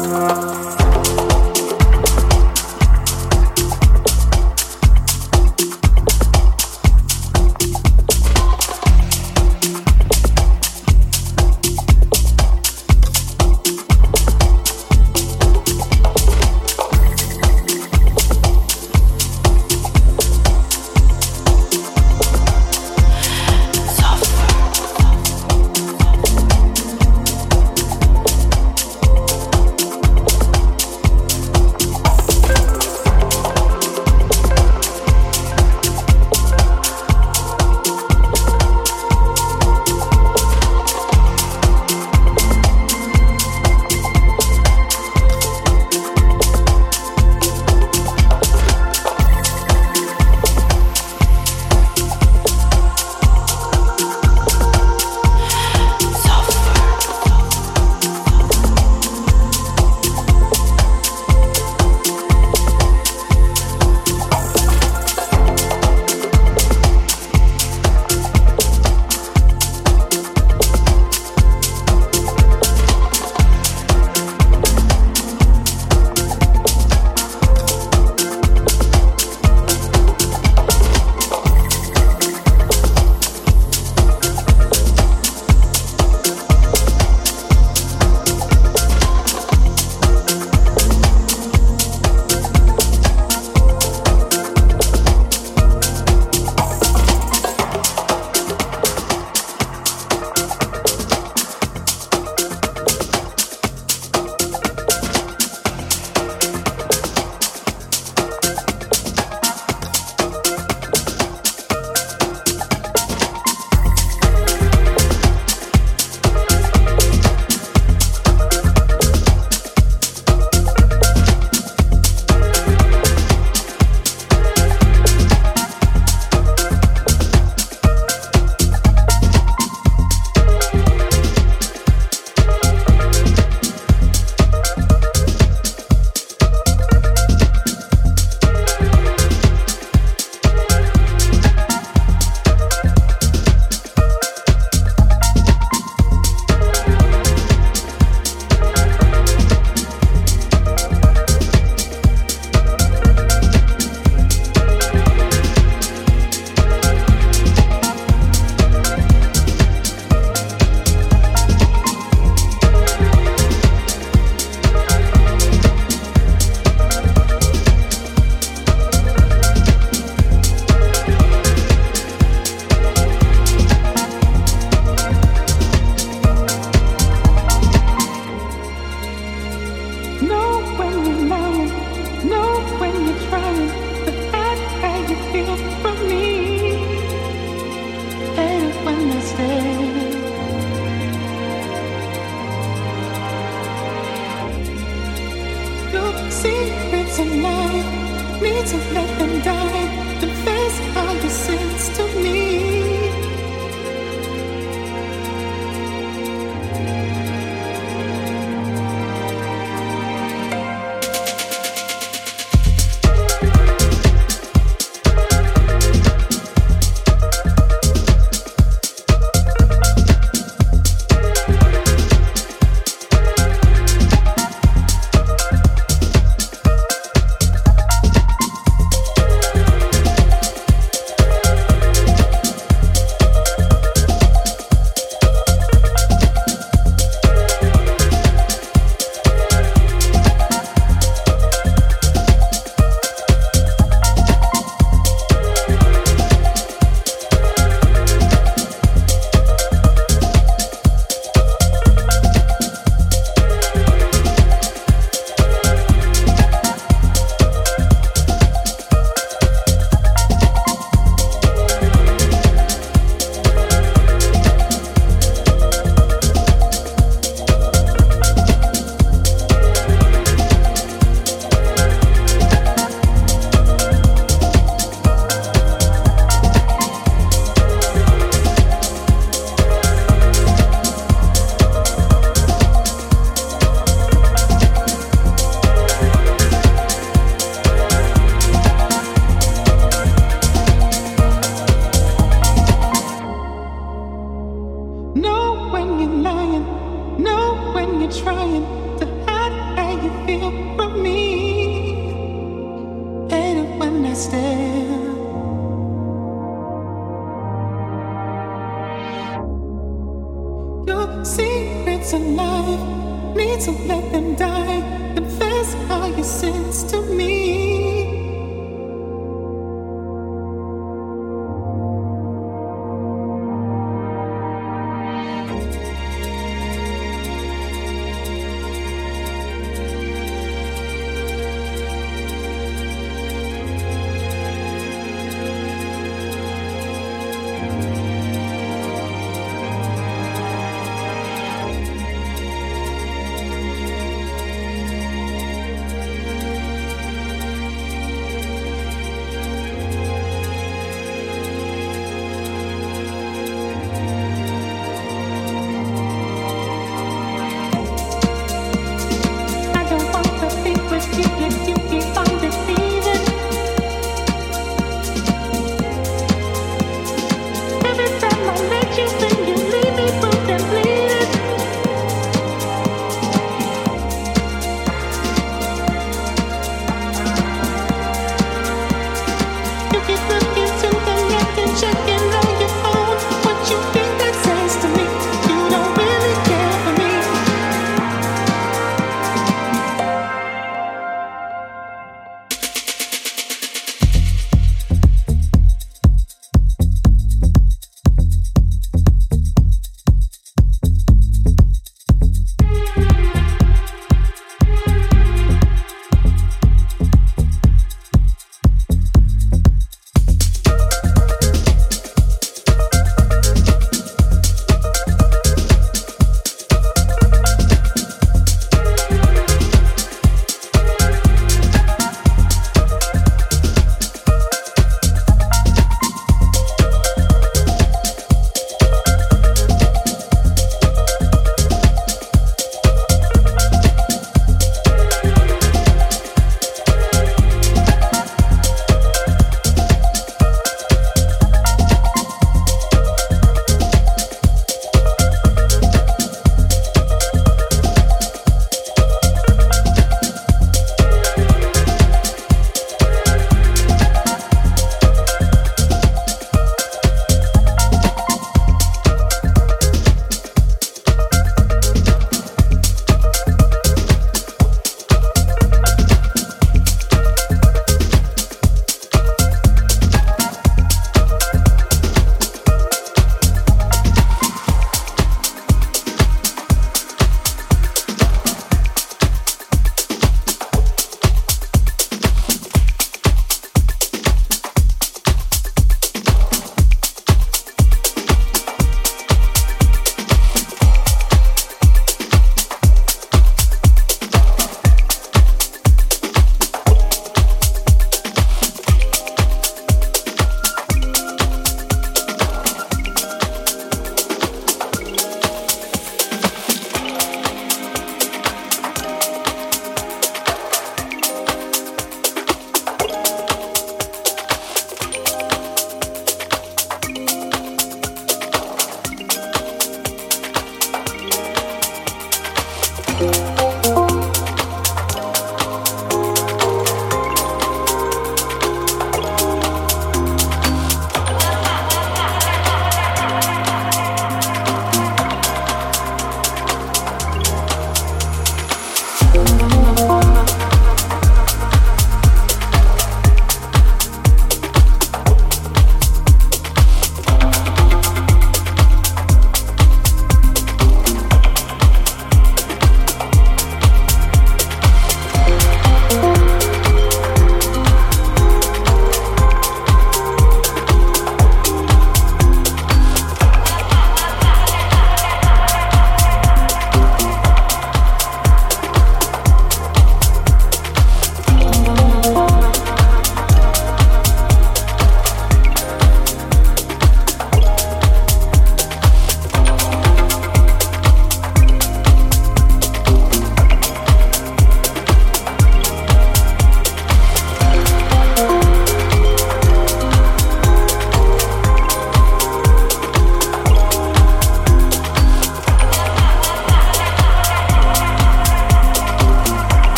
Música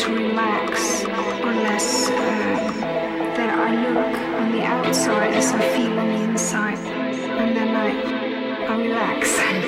to relax unless uh, that I look on the outside as I feel on the inside, and then I I relax.